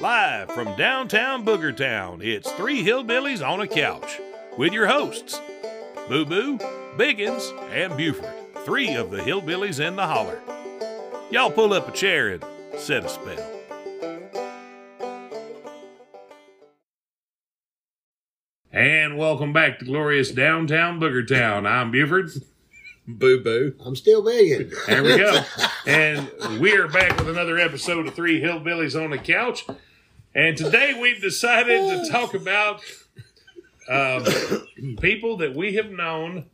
Live from downtown Booger Town, it's Three Hillbillies on a Couch with your hosts, Boo Boo, Biggins, and Buford, three of the hillbillies in the holler. Y'all pull up a chair and set a spell. And welcome back to glorious downtown Booger Town. I'm Buford. Boo boo. I'm still begging. There we go. and we are back with another episode of Three Hillbillies on the Couch. And today we've decided to talk about um, people that we have known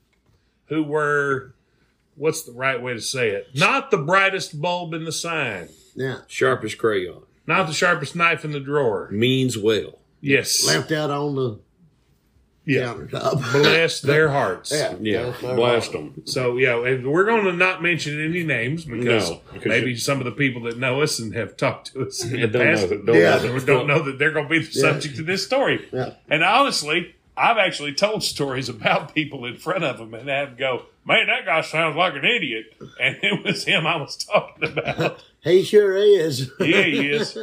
who were, what's the right way to say it? Not the brightest bulb in the sign, Yeah. Sharpest crayon. not the sharpest knife in the drawer. Means well. Yes. left out on the Yeah. countertop. Bless their hearts. Yeah, Yeah. that's my Blast fault. them. So yeah, and we're going to not mention any names because No, because maybe you- some of the people that know us and have talked to us in the don't past know. Don't Yeah. know. or don't know that they're going to be the Yeah. subject of this story. Yeah. And honestly, I've actually told stories about people in front of them and have them go, "Man, that guy sounds like an idiot," and it was him I was talking about. He sure is. Yeah, he is.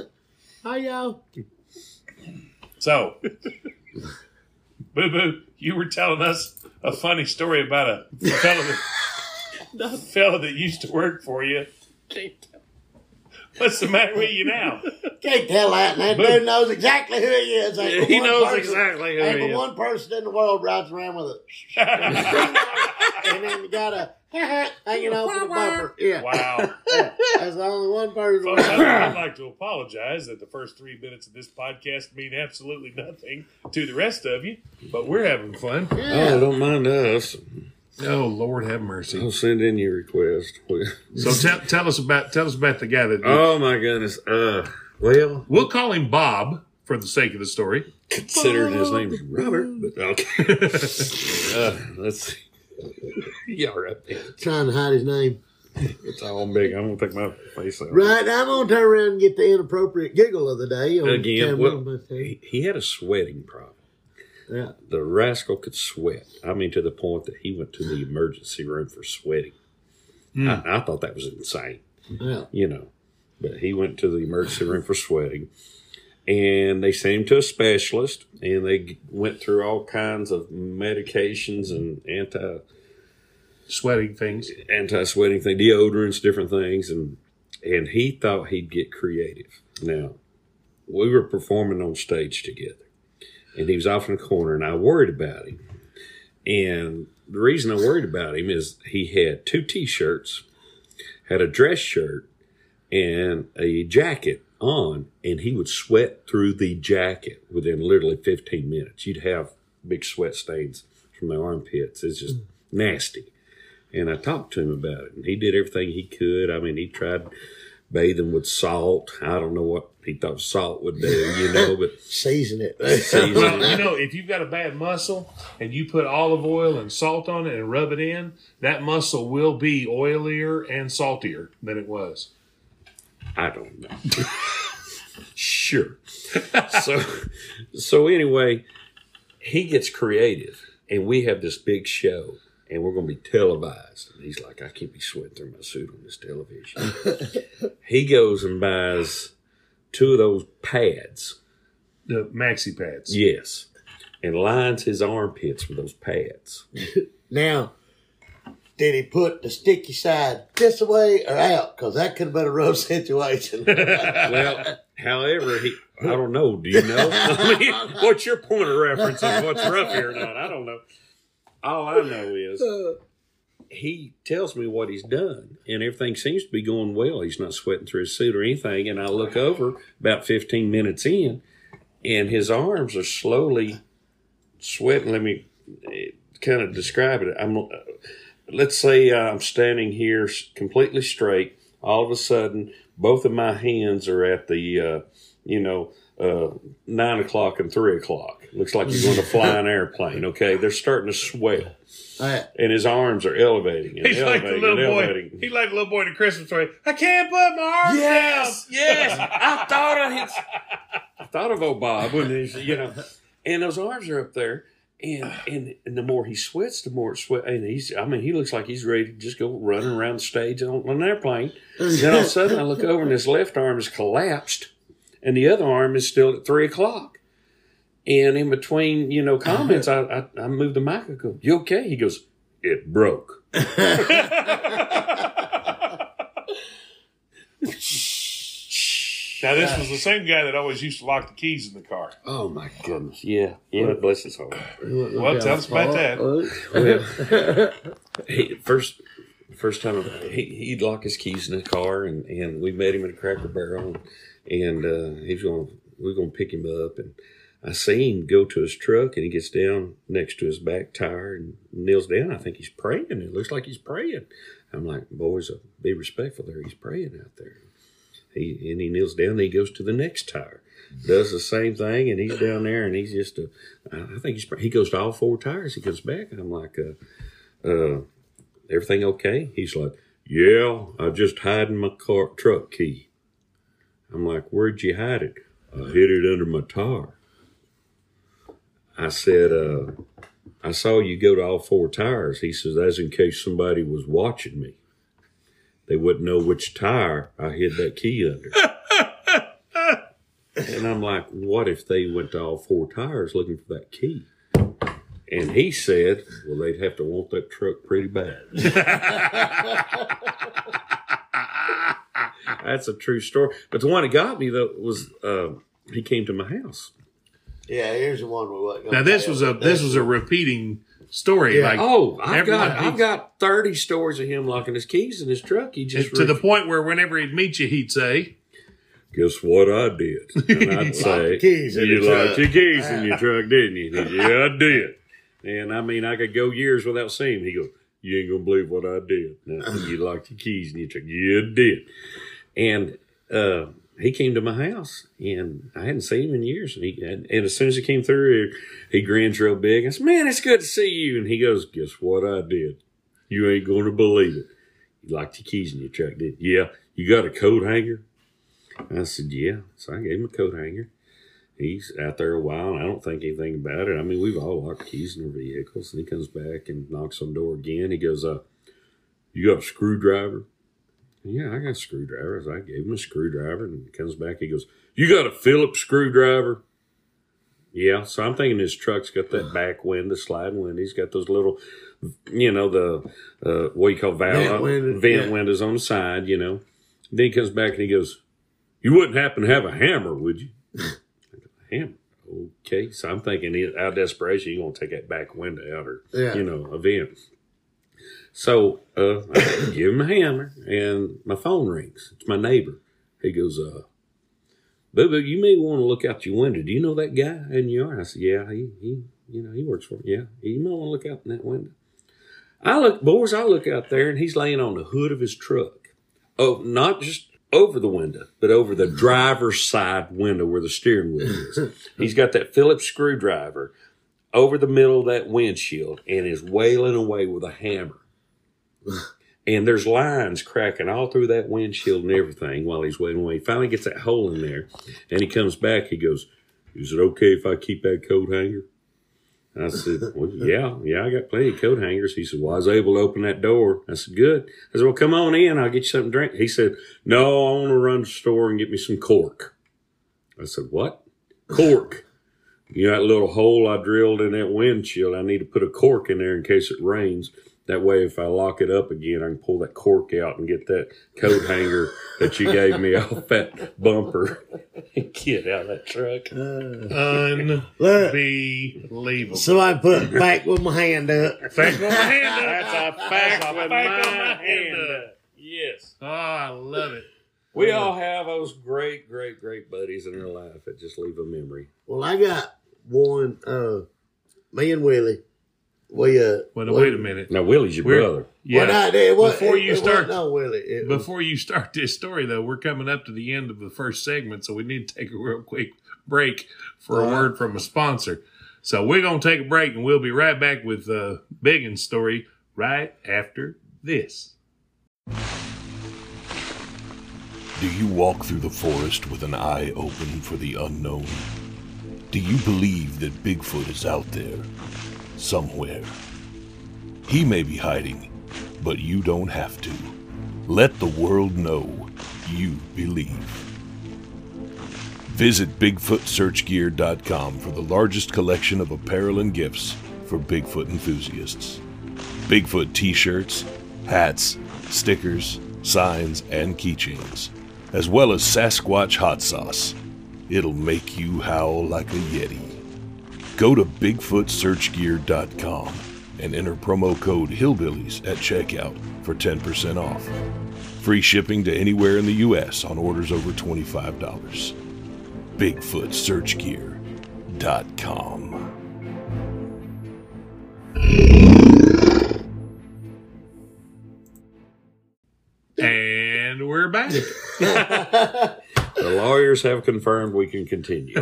Hi, y'all. So, Boo Boo, you were telling us a funny story about a fellow that, a fellow that used to work for you. What's the matter with you now? Can't tell that. And that dude knows exactly who he is. Ain't but He knows person- exactly who ain't he but is. one person in the world rides around with a and then you got a hanging off the bumper. Yeah. Wow. That's the only one person. Folks, I'd, I'd like to apologize that the first three minutes of this podcast mean absolutely nothing to the rest of you, but we're having fun. Oh, don't mind us. Oh, Lord have mercy. I'll send in your request. So tell, tell us about tell us about the guy that oh my goodness. Uh, well, we'll call him Bob for the sake of the story. considering his name's Robert, but okay. uh, let's see. Yeah, right. Trying to hide his name. It's all big. I'm gonna take my face out. Right, I'm gonna turn around and get the inappropriate giggle of the day. on Again, camera, well, he, he had a sweating problem. yeah. The rascal could sweat. I mean, to the point that he went to the emergency room for sweating. Hmm. I, I thought that was insane. Yeah. you know. But he went to the emergency room for sweating, and they sent him to a specialist, and they went through all kinds of medications and anti Sweating things. anti sweating thing, deodorants, different things, and and he thought he'd get creative. Now, we were performing on stage together, and he was off in the corner, and I worried about him. And the reason I worried about him is he had two T-shirts, had a dress shirt, and a jacket on, and he would sweat through the jacket within literally 15 minutes. You'd have big sweat stains from the armpits. It's just nasty. And I talked to him about it, and he did everything he could. I mean, he tried bathing with salt. I don't know what he thought salt would do, you know, but Season it. Season Well, you know, if you've got a bad muscle and you put olive oil and salt on it and rub it in, that muscle will be oilier and saltier than it was. I don't know. sure. so, so anyway, he gets creative, and we have this big show, and we're going to be televised. And he's like, I can't be sweating through my suit on this television. he goes and buys two of those pads. The maxi pads. Yes. And lines his armpits with those pads. Now, did he put the sticky side this way or out? Because that could have been a rough situation. Well, however, he, I don't know. Do you know? I mean, what's your point of reference of what's rough here or not? I don't know. All I know is he tells me what he's done, and everything seems to be going well. He's not sweating through his suit or anything. And I look over about 15 minutes in, and his arms are slowly sweating. Let me kind of describe it. I'm, uh, let's say uh, I'm standing here completely straight. All of a sudden, both of my hands are at the, uh, you know, uh, nine o'clock and three o'clock. Looks like you're going to fly an airplane. Okay, they're starting to swell, Right. and his arms are elevating and He's like the little boy. elevating. He's like the little boy in the Christmas story. I can't put my arms Yes, down. yes. I thought of his, I thought of old Bob when he's, you know, and those arms are up there, and and, and the more he sweats, the more it sweat. And he's, I mean, he looks like he's ready to just go running around the stage on, on an airplane. Then all of a sudden, I look over and his left arm is collapsed, and the other arm is still at three o'clock. And in between, you know, comments, I, I, I moved the mic. I go, "You okay?" He goes, "It broke." Now, this was the same guy that always used to lock the keys in the car. Oh my goodness! Yeah, yeah. Bless his heart. Well, tell us about that. Well, he, first first time he, he'd lock his keys in the car, and, and we met him at a Cracker Barrel, and, and uh, he's going. We are going to pick him up, and I see him go to his truck, and he gets down next to his back tire and kneels down. I think he's praying. It looks like he's praying. I'm like, boys, uh, be respectful there. He's praying out there. He and he kneels down. And he goes to the next tire, does the same thing, and he's down there, and he's just a. I think he's he goes to all four tires. He comes back, and I'm like, uh, uh, everything okay? He's like, yeah, I just hiding my car truck key. I'm like, where'd you hide it? I hid it under my tire. I said, uh, I saw you go to all four tires. He says, that's in case somebody was watching me they wouldn't know which tire I hid that key under. and I'm like, what if they went to all four tires looking for that key? And he said, well, they'd have to want that truck pretty bad. That's a true story. But the one that got me, though, was uh, he came to my house. Yeah, here's the one we wasn't gonna Now, this was a this was a repeating story. Yeah. Like, Oh, I've Everyone got I've got thirty stories of him locking his keys in his truck. He just to the point where whenever he'd meet you, he'd say, Guess what I did? And I'd say, the keys in You the locked truck." your keys in your truck, didn't you? He said, yeah, I did. And I mean, I could go years without seeing him. He goes, You ain't going to believe what I did. Now, you locked your keys in your truck. Yeah, I did. And uh, he came to my house, and I hadn't seen him in years. And, he, and, as soon as he came through, he, he grins real big. I said, Man, it's good to see you. And he goes, Guess what I did? You ain't going to believe it. You locked your keys in your truck, did you? Yeah. You got a coat hanger? I said, yeah. So I gave him a coat hanger. He's out there a while, and I don't think anything about it. I mean, we've all locked keys in our vehicles, and he comes back and knocks on the door again. He goes, uh, you got a screwdriver? Yeah, I got screwdrivers. I gave him a screwdriver, and he comes back. He goes, you got a Phillips screwdriver? Yeah. So I'm thinking his truck's got that back window, sliding window. He's got those little, you know, the, uh, what do you call valve, Vent window, vent yeah. windows on the side, you know. Then he comes back and he goes, you wouldn't happen to have a hammer, would you? hammer. Okay. So I'm thinking out of desperation, you're going to take that back window out or, Yeah. you know, a vent. So uh, I give him a hammer and my phone rings. It's my neighbor. He goes, uh, Boo Boo, you may want to look out your window. Do you know that guy in your yard? I said, Yeah, he, he you know, he works for me. Yeah. You might want to look out in that window. I look, boys, I look out there and he's laying on the hood of his truck. Oh, not just over the window, but over the driver's side window where the steering wheel is. He's got that Phillips screwdriver over the middle of that windshield and is wailing away with a hammer. And there's lines cracking all through that windshield and everything while he's waiting away. He finally gets that hole in there and he comes back. He goes, Is it okay if I keep that coat hanger? I said, Well, yeah, yeah, I got plenty of coat hangers. He said, Well, I was able to open that door. I said, Good. I said, Well, come on in. I'll get you something to drink. He said, No, I want to run to the store and get me some cork. I said, What? Cork. You know that little hole I drilled in that windshield? I need to put a cork in there in case it rains. That way, if I lock it up again, I can pull that cork out and get that coat hanger that you gave me off that bumper. get out of that truck. Look, unbelievable. somebody put back with my hand up. Fact with my hand up. That's a fact a with fact my with hand up. Yes. Oh, I love it. We all have those great, great, great buddies in our life that just leave a memory. Well, I got one. Uh, me and Willie. We uh. Well, we- wait a minute. Now, Willie's your We're- brother. Yeah. Well, no, it wasn't- Before it- you it start- wasn't no Willie. It was- Before you start this story, though, we're coming up to the end of the first segment, so we need to take a real quick break for a word from a sponsor. So we're going to take a break, and we'll be right back with uh, Biggins' story right after this. Do you walk through the forest with an eye open for the unknown? Do you believe that Bigfoot is out there, somewhere? He may be hiding, but you don't have to. Let the world know you believe. Visit BigfootSearchGear.com for the largest collection of apparel and gifts for Bigfoot enthusiasts. Bigfoot t shirts, hats, stickers, signs, and keychains, as well as Sasquatch hot sauce. It'll make you howl like a Yeti. Go to BigfootSearchGear.com and enter promo code Hillbillies at checkout for 10% off. Free shipping to anywhere in the U.S. on orders over $25. BigfootSearchGear.com. And we're back. The lawyers have confirmed we can continue.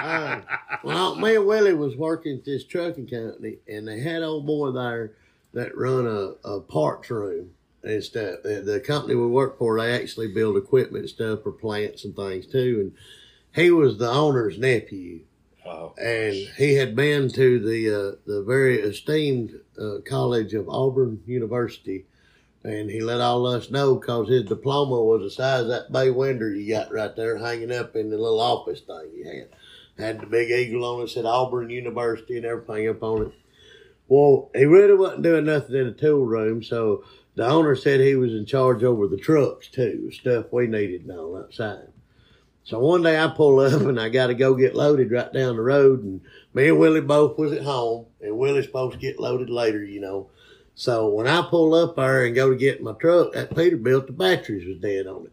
Uh, well, me and Willie was working at this trucking company, and they had old boy there that run a, a parts room and stuff. The, the company we work for, they actually build equipment and stuff for plants and things too. And he was the owner's nephew, Oh, and he had been to the uh, the very esteemed uh, College of Auburn University. And he let all us know because his diploma was the size of that bay window you got right there hanging up in the little office thing he had had the big eagle on it, said Auburn University and everything up on it. Well, he really wasn't doing nothing in the tool room, so the owner said he was in charge over the trucks too, stuff we needed and all outside. So one day I pull up and I got to go get loaded right down the road, and me and Willie both was at home, and Willie's supposed to get loaded later, you know. So when I pull up there and go to get my truck, that Peterbilt, the batteries was dead on it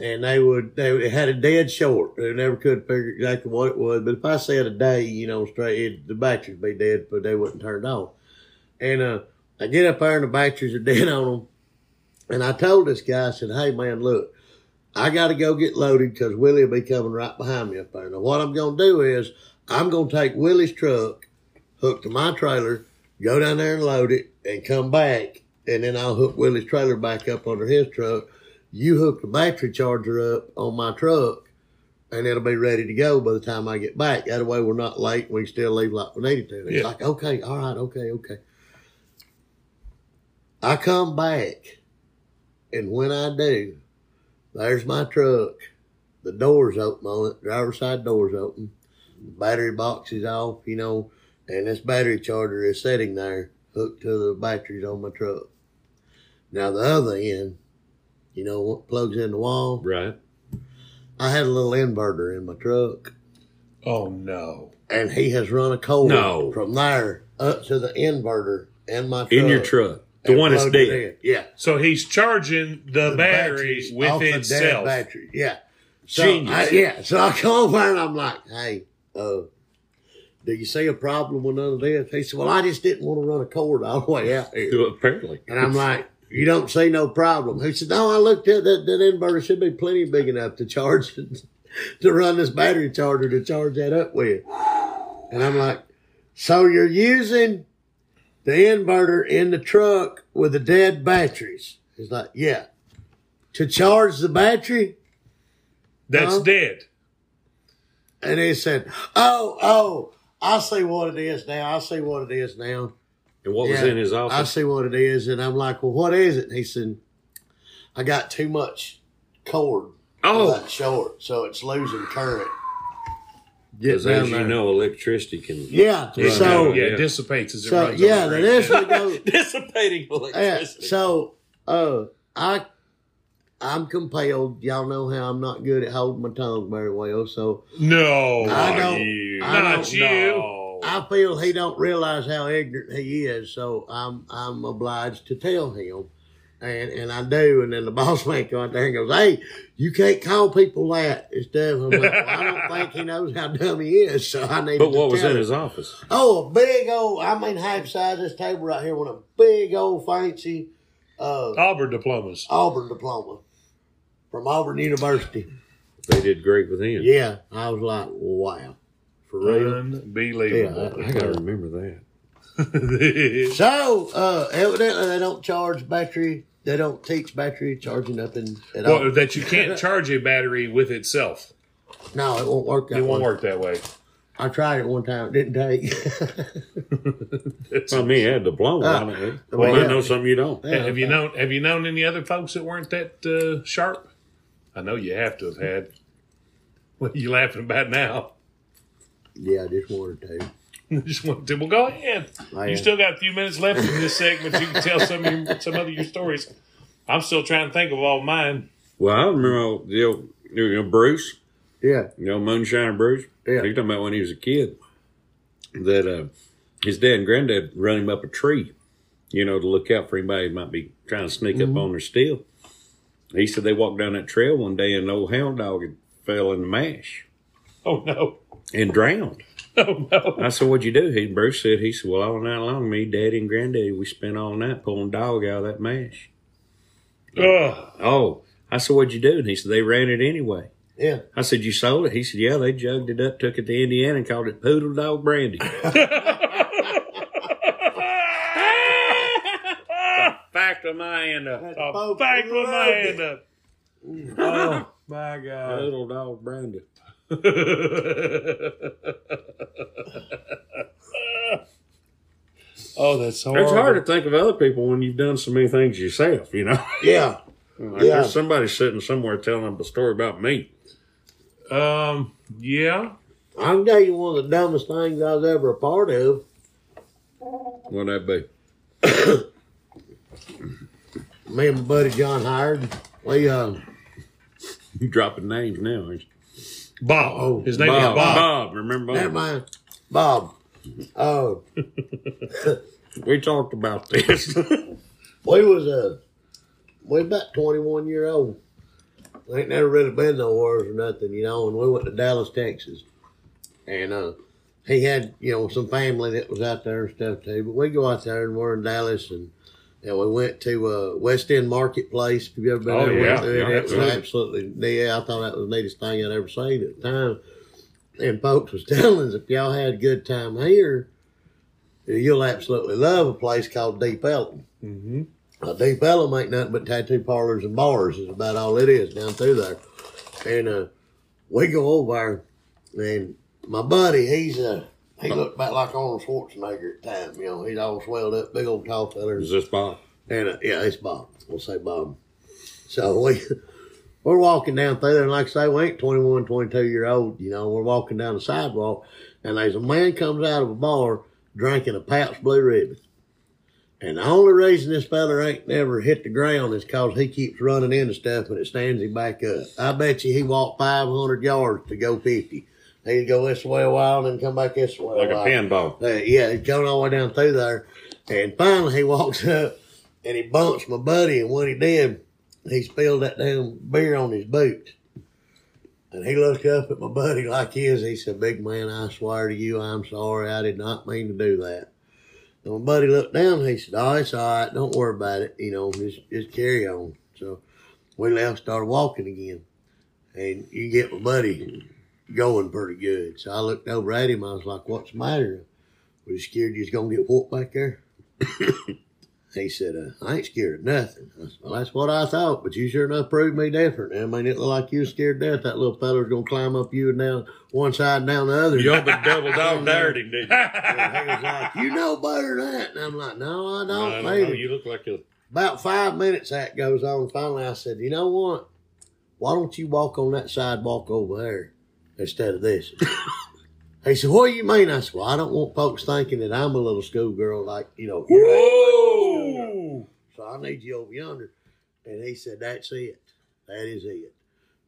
and they would they had a dead short. They never could figure exactly what it was. But if I said a day, you know, straight, it, the batteries would be dead, but they wouldn't turn on. And uh, I get up there and the batteries are dead on them. And I told this guy, I said, "Hey man, look, I got to go get loaded because Willie will be coming right behind me up there. Now what I'm gonna do is I'm gonna take Willie's truck, hook to my trailer, go down there and load it, and come back, and then I'll hook Willie's trailer back up under his truck." you hook the battery charger up on my truck and it'll be ready to go by the time I get back. That way we're not late. We can still leave like we needed to. It's Yeah. like, okay, all right, okay, okay. I come back and when I do, there's my truck. The door's open on it. Driver's side door's open. The battery box is off, you know, and this battery charger is sitting there hooked to the batteries on my truck. Now the other end, you know what plugs in the wall? right? I had a little inverter in my truck, oh no. and he has run a cord No. from there up to the inverter in my truck. In your truck. The one that's plugged it dead. Yeah. So he's charging the, battery batteries with off the dead itself. battery. Yeah. So, Genius. I, yeah. So I come over and I'm like, hey, uh, do you see a problem with none of this? He said, well, I just didn't want to run a cord all the way out here. Apparently. And I'm like, you don't see no problem. He said, no, I looked at that, that inverter should be plenty big enough to charge, to run this battery charger to charge that up with. And I'm like, so you're using the inverter in the truck with the dead batteries? He's like, yeah. To charge the battery? That's dead. And he said, oh, oh, I see what it is now. I see what it is now. And what was in his office? I see what it is, and I'm like, well, what is it? And he said, I got too much cord Oh, that short, so it's losing current. because Get down as you there. know, electricity can yeah. Yeah, So, yeah, yeah. it dissipates as it so runs. yeah, over the the next we go. dissipating Yeah, electricity. so, uh, I, I'm compelled. Y'all know how I'm not good at holding my tongue very well, so No, I not don't- you. I not don't you. No. I feel he don't realize how ignorant he is, so I'm I'm obliged to tell him, and and I do. And then the boss man comes out there and goes, "Hey, you can't call people that and stuff." I'm like, well, I don't think he knows how dumb he is, so I need. But to what was tell in him. his office? Oh, a big old. I mean, half size this table right here with a big old fancy uh, Auburn diplomas. Auburn diploma from Auburn University. They did great with him. Yeah, I was like, wow, for real. Unbelievable. Yeah, I gotta remember that. So, uh, evidently they don't charge battery. They don't teach battery charging nothing at all. well, that you can't charge a battery with itself. No, it won't work that It won't way. work that way. I tried it one time. It didn't take. It's- Well, me had diploma Ah. on it. Well, Well, I know something you don't. Yeah. have you known Have you known any other folks that weren't that uh, sharp? I know you have to have had. What are you laughing about now? Yeah, I just wanted to. Just want to. Well, go ahead. I, You uh, still got a few minutes left in this segment. You can tell some of your, some other your stories. I'm still trying to think of all mine. Well, I remember you know, you know Bruce, yeah, you know Moonshiner Bruce. Yeah. He's talking about when he was a kid that uh, his dad and granddad run him up a tree, you know, to look out for anybody who might be trying to sneak up on their still. He said they walked down that trail one day and an old hound dog had fell in the mash Oh no! and drowned. Oh no! I said, "What'd you do?" He Bruce said, "He said, well, all night long, me, daddy, and granddaddy, we spent all night pulling dog out of that mash." Ugh. Oh, I said, "What'd you do?" And he said, "They ran it anyway." yeah. I said, "You sold it?" He said, "Yeah, they jugged it up, took it to Indiana, and called it Poodle Dog Brandy." Fact of my end up. A fact with my hand up. Oh my god! Poodle Dog Brandy. oh, that's hard. It's hard to think of other people when you've done so many things yourself. You know, Yeah. like Yeah. there's somebody sitting somewhere telling them a story about me. Um. Yeah. I can tell you one of the dumbest things I was ever a part of. What would that be? Me and my buddy John Howard, we uh, You dropping names now? Aren't you? Bob. Oh, His name Bob. is Bob. Bob. Remember Bob? never mind, Bob. Oh, We talked about this. we was uh, we about twenty one year old. We ain't never really been nowhere or nothing, you know. And we went to Dallas, Texas, and uh, he had you know some family that was out there and stuff too. But we go out there and we're in Dallas, and and we went to uh, West End Marketplace. Have you ever been Oh, there? yeah, it? yeah, it was absolutely. absolutely yeah. I thought that was the neatest thing I'd ever seen at the time. And folks was telling us if y'all had a good time here, you'll absolutely love a place called Deep Ellum. Mm-hmm. A deep Ellum ain't nothing but tattoo parlors and bars is about all it is down through there. And uh, we go over there, and my buddy, he's uh, he looked about like Arnold Schwarzenegger at the time. You know, he's all swelled up, big old tall feller. Is this Bob? And uh, yeah, it's Bob. We'll say Bob. So we we're walking down through there, and like I say, we ain't 21, 22 year old. You know, we're walking down the sidewalk, and there's a man comes out of a bar drinking a Pabst Blue Ribbon. And the only reason this feller ain't never hit the ground is cause he keeps running into stuff and it stands him back up. I bet you he walked 500 yards to go 50. He'd go this way a while and then come back this way Like a pinball. Uh, yeah, he's going all the way down through there. And finally he walks up and he bumps my buddy. And what he did, he spilled that damn beer on his boots. And he looked up at my buddy like his. He said, Big man, I swear to you, I'm sorry. I did not mean to do that. And my buddy looked down and he said, Oh, it's all right. Don't worry about it. You know, just, just carry on. So we left, started walking again. And you get my buddy going pretty good. So I looked over at him. I was like, What's the matter? Were you scared you was going to get whooped back there? he said, uh, I ain't scared of nothing. I said, well, that's what I thought, but you sure enough proved me different. I mean, it looked like you was scared to death. That little feller was going to climb up you and down one side and down the other. You opened the double dog dared him, didn't you? He was like, you know better than that. And I'm like, no, I I don't. don't maybe. know. You look like a About five minutes that goes on. Finally, I said, you know what? Why don't you walk on that sidewalk over there instead of this? he said, what do you mean? I said, well, I don't want folks thinking that I'm a little schoolgirl like, you know, you're acting like schoolgirl. Whoa! So I need you over yonder. And he said, that's it. That is it.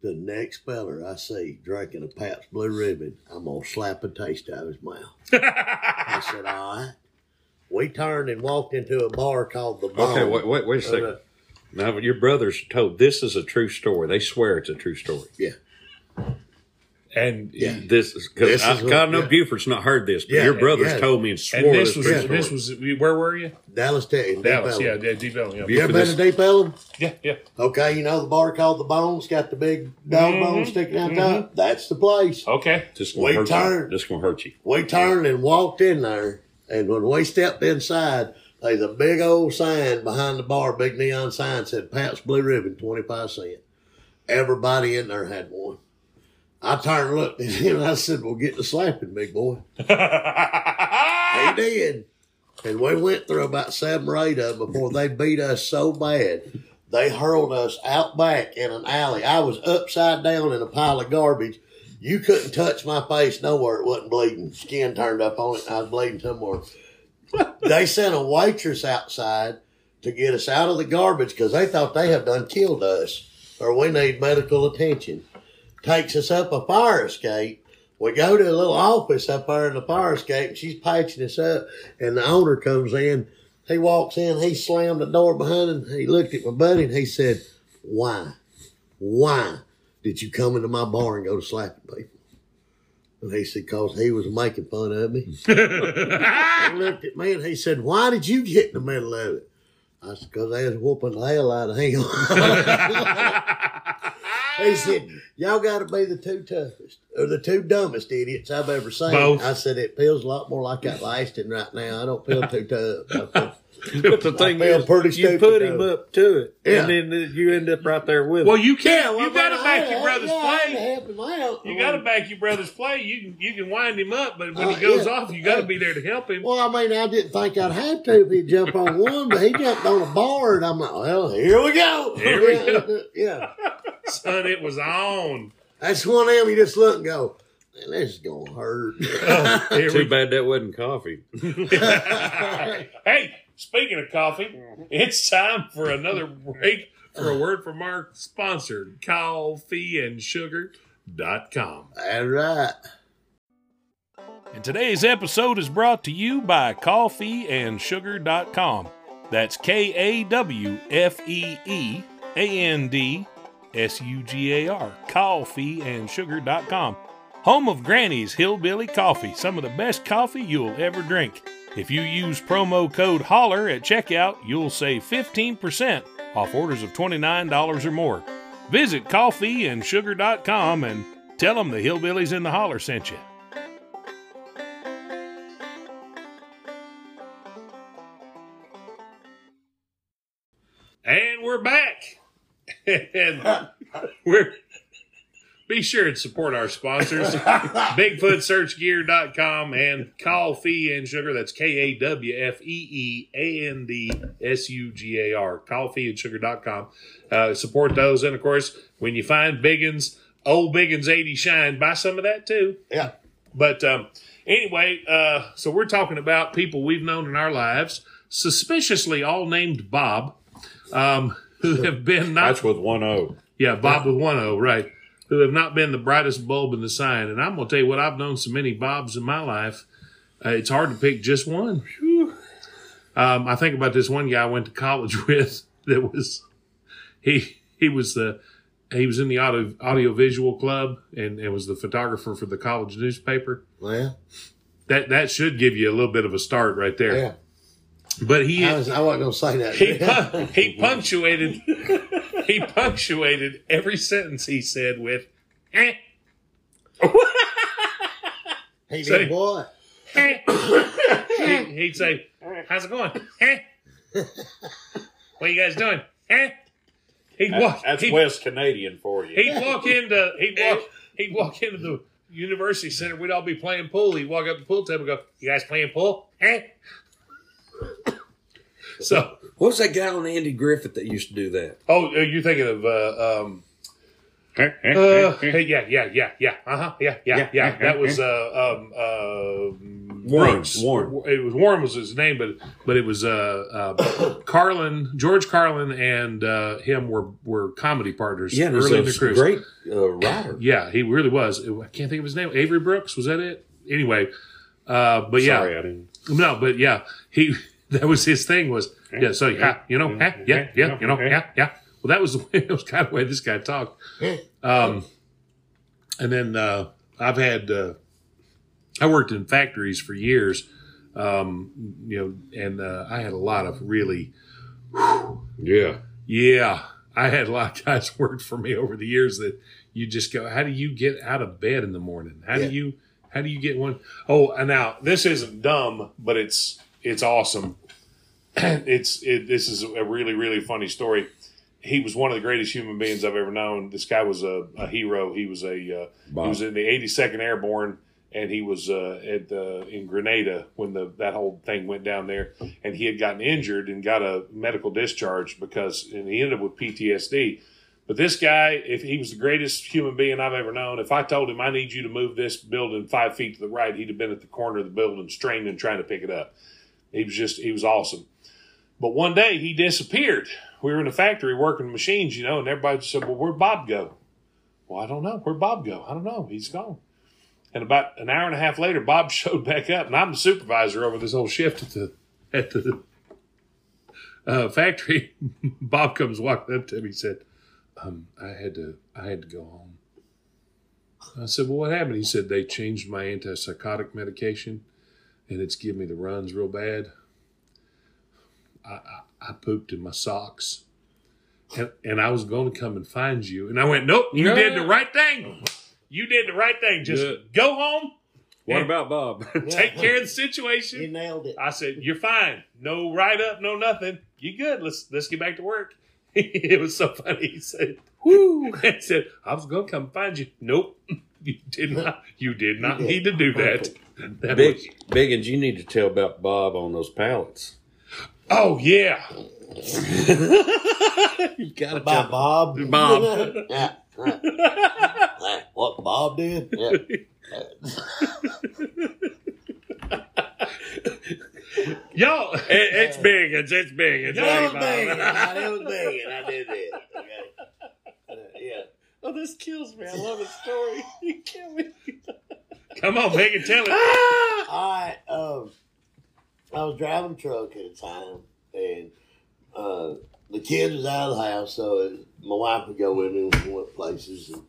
The next feller I see drinking a Pabst Blue Ribbon, I'm going to slap a taste out of his mouth. I said, all right. We turned and walked into a bar called The Bone. Okay, wait, wait, wait a second. Uh, Now, your brothers told this is a true story. They swear it's a true story. And Yeah. This is because This I, is 'cause what- know yeah. Buford's not heard this, but Yeah, your brothers yeah. told me and swore and this this was was yeah. true this was where were you? Dallas, Texas. Deep Dallas. Yeah, yeah, Deep Ellum. Yeah. You ever been to Deep Ellum? yeah, yeah. Okay, you know the bar called the Bone. It's got the big dog Mhm, bone sticking out top. That's the place. Okay. just We gonna hurt turned. you. This gonna hurt you. We turned and walked in there, and when we stepped inside, there's a big old sign behind the bar, big neon sign said Pabst Blue Ribbon, 25 cent. Everybody in there had one. I turned and looked at him and I said, Well, get the slapping, big boy. He did. And we went through about seven or eight of them before they beat us so bad. They hurled us out back in an alley. I was upside down in a pile of garbage. You couldn't touch my face nowhere. It wasn't bleeding. Skin turned up on it. I was bleeding somewhere. they sent a waitress outside to get us out of the garbage because they thought they had done killed us or we need medical attention. Takes us up a fire escape. We go to a little office up there in the fire escape and she's patching us up and the owner comes in. He walks in, he slammed the door behind him. He looked at my buddy and he said, Why? Why did you come into my bar and go to slapping people? And he said, Because he was making fun of me. He looked at me and he said, Why did you get in the middle of it? I said, Because they was whooping the hell out of him. he said, Y'all got to be the two toughest or the two dumbest idiots I've ever seen. Both. I said, It feels a lot more like that Laston right now. I don't feel too tough. I feel- But the thing feel is, pretty you stupid, put him though. up to it, Yeah. and then you end up right there with him. well, him. you can't. well, you got to back your brother's yeah, I had to play. help him out. You got to back your brother's play. You can you can wind him up, but when Uh, he goes yeah. off, you got to be there to help him. Well, I mean, I didn't think I'd have to if he'd jump on one, but he jumped on a bar, and I'm like, well, here we go. Here we yeah, go. Yeah. Son, it was on. That's one of them you just look and go, man, this is going to hurt. Oh, here Too we bad that wasn't coffee. hey, speaking of coffee, it's time for another break for a word from our sponsor, kawfeeandsugar.com. That's right. And today's episode is brought to you by kawfeeandsugar.com. That's K A W F E E A N D S U G A R. Kawfeeandsugar.com. Home of Granny's Hillbilly Coffee, some of the best coffee you'll ever drink. If you use promo code HOLLER at checkout, you'll save 15% off orders of $29 or more. Visit kawfeeandsugar.com and tell them the Hillbillies in the Holler sent you. And we're back. And we're be sure and support our sponsors, BigfootSearchGear.com and Kawfee and Sugar. That's K A W F E E A N D S U G A R. Kawfeeandsugar.com. Uh, support those. And of course, when you find Biggins, old Biggins 80 Shine, buy some of that too. Yeah. But um, anyway, uh, so we're talking about people we've known in our lives, suspiciously all named Bob, um, who have been not That's with one O. yeah, Bob with one O, right. Who have not been the brightest bulb in the sign. And I'm going to tell you what, I've known so many Bobs in my life, uh, it's hard to pick just one. Um, I think about this one guy I went to college with that was, he, he was the, he was in the audio, audiovisual club and, and was the photographer for the college newspaper. Well, That, that should give you a little bit of a start right there. yeah. But he, I, was, I wasn't going to say that. he, pun- he punctuated he punctuated every sentence he said with eh, he Say- did what? eh. He- he'd say how's it going eh? what you guys doing eh? he'd walk That's he'd, West Canadian for you. he'd walk into he'd walk he'd walk into the university center we'd all be playing pool he'd walk up to the pool table and go you guys playing pool eh? so What was that guy on Andy Griffith that used to do that? oh you're thinking of uh, um Uh, hey, yeah, yeah, yeah, yeah, uh huh, yeah, yeah, yeah. That was uh, um, uh, Warren, Brooks. Warren. It was Warren was his name, but but it was uh, uh, Carlin, George Carlin, and uh, him were were comedy partners Yeah, and early in the cruise. great uh, writer. Yeah, he really was. I can't think of his name. Avery Brooks was that it? Anyway, uh, but yeah, Sorry, I didn't. no, but yeah, he that was his thing was yeah. So yeah, you know, yeah, yeah, yeah, you know, yeah, yeah. Well, that was the way it was kind of the way this guy talked. Um, and then uh, I've had uh, I worked in factories for years, um, you know, and uh, I had a lot of really Yeah. yeah. I had a lot of guys worked for me over the years that you just go, how do you get out of bed in the morning? How Yeah. do you how do you get one? Oh, and now this isn't dumb, but it's it's awesome. it's it, this is a really really funny story. He was one of the greatest human beings I've ever known. This guy was a, a hero. He was a uh, he was in the 82nd Airborne, and he was uh, at uh, in Grenada when the that whole thing went down there. And he had gotten injured and got a medical discharge because, and he ended up with PTSD. But this guy, if he was the greatest human being I've ever known, if I told him I need you to move this building five feet to the right, he'd have been at the corner of the building straining trying to pick it up. He was just he was awesome. But one day he disappeared. We were in a factory working machines, you know, and everybody said, Well, where'd Bob go? Well, I don't know. Where'd Bob go? I don't know. He's gone. And about an hour and a half later, Bob showed back up, and I'm the supervisor over this whole shift at the at the uh, factory. Bob comes walking up to me. He said, um, "I had to I had to go home." I said, "Well, what happened?" He said, "They changed my antipsychotic medication, and it's giving me the runs real bad. I I, I pooped in my socks." And, and I was going to come and find you. And I went, Nope, you No. did the right thing. You did the right thing. Just Good. go home, What about Bob? take care of the He situation. nailed it. I said, "You're fine. No write up, no nothing. You good? Let's let's get back to work." it was so funny. He said, "Whoo!" I said, "I was gonna come find you." Nope, you did not. You did not need to do that. That Big, was- Biggins, you need to tell about Bob on those pallets. Oh yeah, you gotta By Bob. Bob. yeah. right. Right. What Bob did? Yeah. y'all. It, it's big. It's it's big. It's It was big, big. It was big, and I did that. Okay. Uh, yeah. Oh, this kills me. I love the story. You kill me. Come on, Megan, tell it. All right. Um, I was driving a truck at the time, and uh, the kids was out of the house, so it, my wife would go with me we went places, and,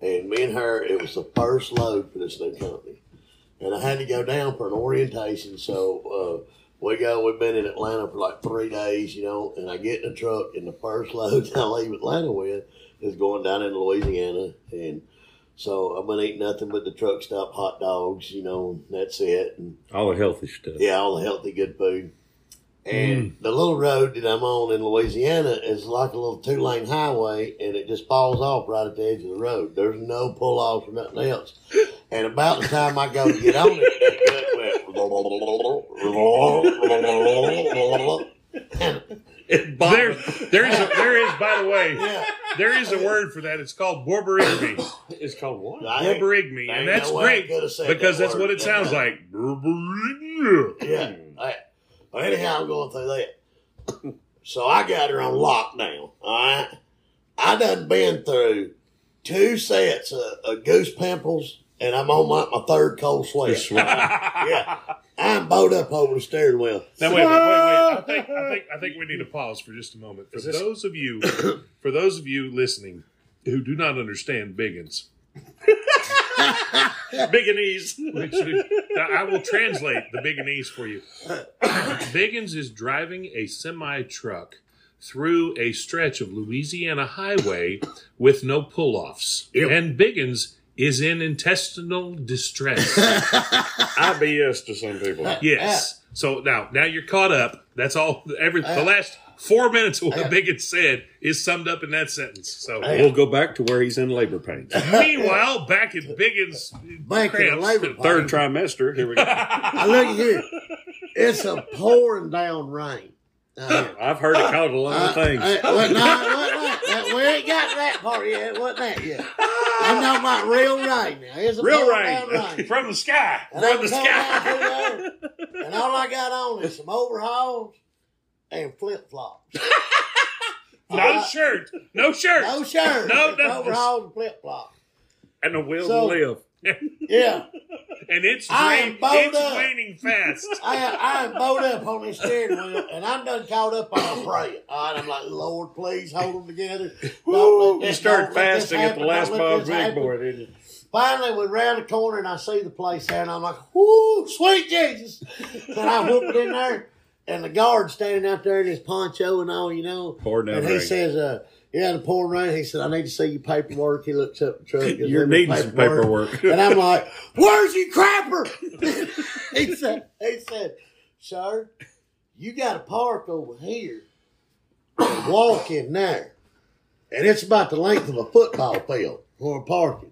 and me and her, it was the first load for this new company, and I had to go down for an orientation. So uh, we go. We've been in Atlanta for like three days, you know, and I get in the truck, and the first load I leave Atlanta with is going down into Louisiana, and so I've been eating nothing but the truck stop hot dogs, you know, and that's it. And All the healthy stuff. yeah, all the healthy, good food. And mm. the little road that I'm on in Louisiana is like a little two lane highway and it just falls off right at the edge of the road. There's no pull offs or nothing else. And about the time I go to get on it, that went. Bob, There, there is, a, there is. By the way, yeah, there is a word for that. It's called borborygmi. it's called what? I Borborygmi, and that's no great coulda because that that's what word. it sounds like. Borborygmi. Yeah. I, well, anyhow, I'm going through that. So I got her on lockdown. All right. I done been through two sets of, of goose pimples, and I'm on my, my third cold sweat. yeah. I'm bowed up over the steering wheel. Now wait, wait, wait, wait. I think, I think, I think we need to pause for just a moment. For this- those of you, for those of you listening who do not understand Biggins, Biggins. which I will translate the Bigginese for you. Biggins is driving a semi truck through a stretch of Louisiana highway with no pull offs, Yep. and Biggins is in intestinal distress. IBS to some people. Yes. So now, now you're caught up. That's all. Every the uh, last four minutes of what uh, Yeah. Biggins said is summed up in that sentence. So uh, We'll go back to where he's in labor pains. meanwhile, back at Biggins' Back in the cramps, labor Third trimester. Here we go. I look here. It's a pouring down rain. Uh, I've heard it called a lot of things. Uh, uh, no, it wasn't that. That- We ain't got to that part yet. Wasn't that yet. I'm talking about real rain now. It's a Real rain. rain. from the sky. And From the sky. there, and all I got on is some overalls and flip flops. No shirt. No shirt. No shirt. No, no, overalls and flip flops. and the will So- to live. Yeah, And it's I rain, am bowed it's up. raining fast. I I am bowed up on this steering wheel, and I'm done caught up on praying. All right, I'm like, Lord, please hold them together. Don't let You this- started don't let this fasting at the last Don't Bob's Big. Boy, didn't you? Finally, we round the corner and I see the place there, and I'm like, "Whoo, sweet Jesus!" and I whoop it in there, and the guard standing out there in his poncho and all, you know. Pouring and he rain. says, "Uh, yeah, the pouring rain." He said, "I need to see your paperwork." He looks up the truck. You're needing some paperwork. and I'm like, "Where's your crapper?" he said, "He said, sir, you got to park over here and walk in there, and it's about the length of a football field for parking."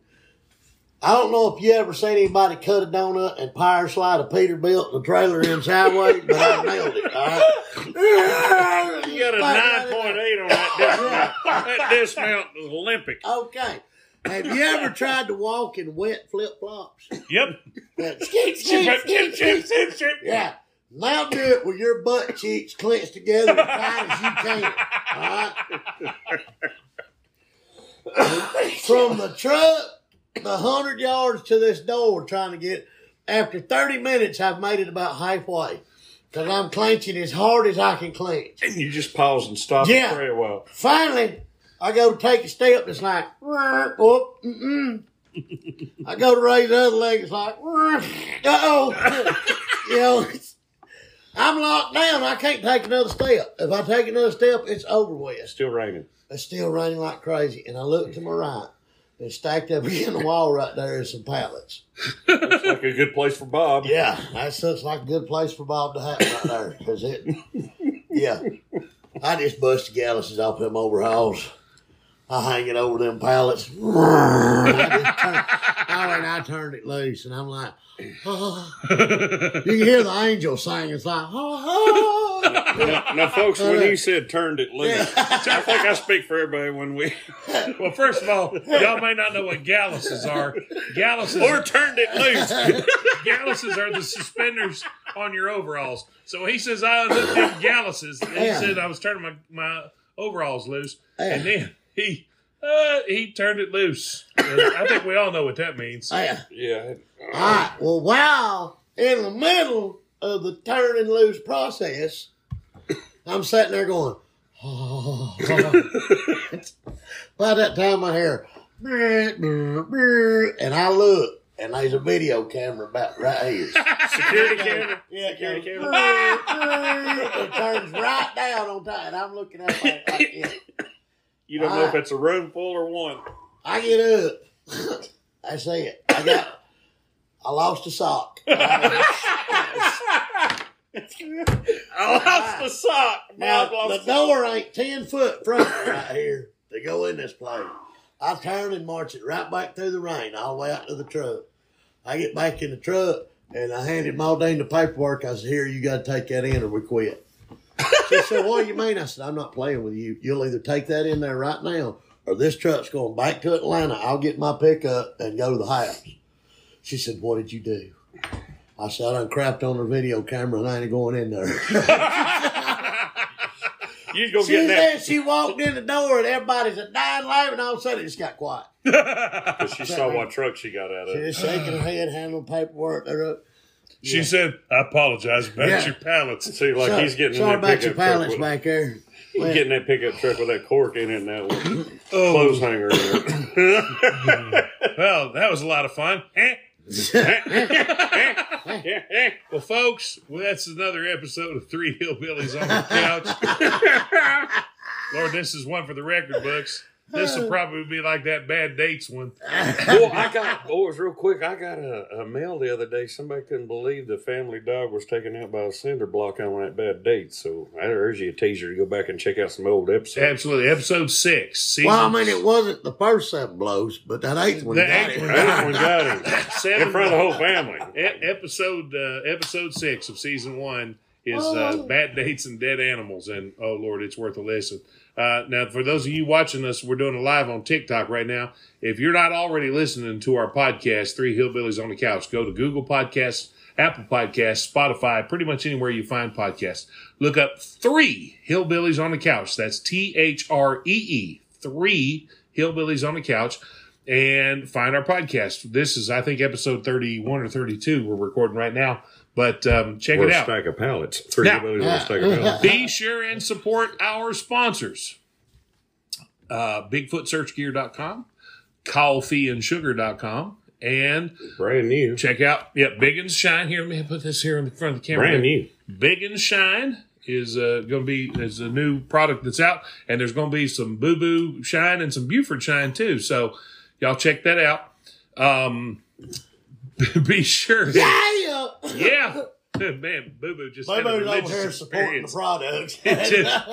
I don't know if you ever seen anybody cut a donut and power slide a Peterbilt in a trailer in sideways, but I nailed it. All right. You got a nine point eight on that dismount. that dismount is Olympic. Okay. Have you ever tried to walk in wet flip flops? Yep. Yeah. Now do it with your butt cheeks clenched together as tight as you can. All right. From the truck, the hundred yards to this door, trying to get. After thirty minutes, I've made it about halfway because I'm clenching as hard as I can clench. And you just pause and stop Yeah. and pray a while. Finally, I go to take a step. It's like, whoop, mm-mm. I go to raise the other leg. It's like, uh oh. you know, I'm locked down. I can't take another step. If I take another step, it's over with. It's Still raining. It's still raining like crazy. And I look to my right. And stacked up against the wall right there is some pallets. Looks like a good place for Bob. Yeah, that looks like a good place for Bob to have right there. Cause it, yeah. I just busted galluses off them overhauls. I hang it over them pallets. I just turn, oh, and I turned it loose, and I'm like, oh. you can hear the angel sing. It's like, oh, oh. Now, now, folks, when you said turned it loose, I think I speak for everybody when we Well, first of all, y'all may not know what galluses are. Galluses or turned it loose. galluses are the suspenders on your overalls. So he says I unhooked them galluses. And he Yeah. said I was turning my, my overalls loose, Yeah. and then he uh, he turned it loose. And I think we all know what that means. Yeah. Yeah. All right. Well, while in the middle of the turning loose process, I'm sitting there going, oh. By that time, I hear, and I look, and there's a video camera about right here. Security camera. Yeah, Security camera. it turns right down on time, and I'm looking up like, like yeah. You don't know if it's a room full or one. I get up. I say it. I got. I lost a sock. I lost the sock. Now the door ain't ten foot front right here to go in this place. I turn and march it right back through the rain all the way out to the truck. I get back in the truck and I handed Maudine the paperwork. I said, "Here, you got to take that in, or we quit." She said, "What do you mean?" I said, "I'm not playing with you. You'll either take that in there right now, or this truck's going back to Atlanta. I'll get my pickup and go to the house." She said, "What did you do?" I said, "I done crapped on the video camera and I ain't going in there." You go She get that. said she walked in the door and everybody's a dying laughing. All of a sudden, it just got quiet. Because she saw what truck she got out of. She was shaking her head, handling paperwork. She said, "I apologize about Yeah. your pallets." See, like he's getting sorry in that about your pallets with, back there. he's getting that pickup truck with that cork in it and that little Oh, clothes hanger well, that was a lot of fun. Eh? Well, folks, well, that's another episode of Three Hillbillies on the Couch. Lord, this is one for the record books. This will probably be like that bad dates one. well, I got boys real quick. I got a, a mail the other day. Somebody couldn't believe the family dog was taken out by a cinder block on that bad date. So I urge you a teaser to go back and check out some old episodes. Absolutely, episode six. Season Well, I mean, it wasn't the first seven blows, but that eighth one The got eighth it. one That one got him seven in front of the whole family. E- episode uh, episode six of season one is uh, Oh. bad dates and dead animals, and oh lord, it's worth a listen. Uh, now, for those of you watching us, we're doing a live on TikTok right now. If you're not already listening to our podcast, Three Hillbillies on the Couch, go to Google Podcasts, Apple Podcasts, Spotify, pretty much anywhere you find podcasts. Look up Three Hillbillies on the Couch. That's T H R E E. Three Hillbillies on the Couch and find our podcast. This is, I think, episode 31 or 32 we're recording right now. But um, check Or it a out. stack of pallets. Three Now- hillbillies on a stack of pallets. Be sure and support our sponsors. Uh, BigfootSearchGear.com, Kawfeeandsugar.com, and Brand new. check out, yeah, Big and Shine. Here, let me put this here in the front of the camera. Brand new. Big and Shine is uh, going to be is a new product that's out, and there's going to be some Boo Boo Shine and some Buford Shine too. So y'all check that out. Um, be sure, Yeah! yeah. Man, Boo Boo just Boo-Boo's over here supporting the product. Just-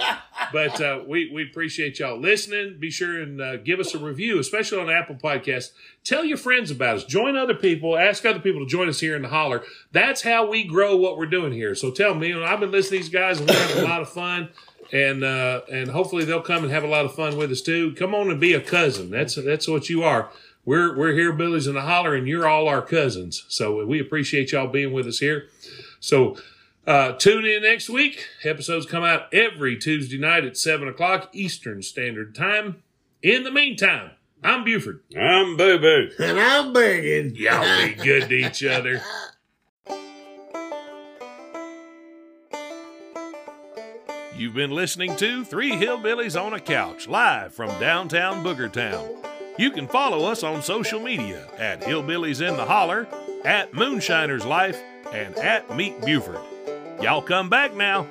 but uh, we we appreciate y'all listening. Be sure and uh, give us a review, especially on Apple Podcasts. Tell your friends about us. Join other people. Ask other people to join us here in the holler. That's how we grow what we're doing here. So tell me. You know, I've been listening to these guys, and we're having a lot of fun. And uh, and hopefully they'll come and have a lot of fun with us too. Come on and be a cousin. That's that's what you are. We're we're here, Billy's in the holler, and you're all our cousins. So we appreciate y'all being with us here. So uh, tune in next week. Episodes come out every Tuesday night at 7 o'clock Eastern Standard Time. In the meantime, I'm Buford. I'm Boo Boo. and I'm begging. Y'all be good to each other. You've been listening to Three Hillbillies on a Couch, live from downtown Boogertown. You can follow us on social media at Hillbillies in the Holler, at Moonshiner's Life, and at Meet Buford. Y'all come back now.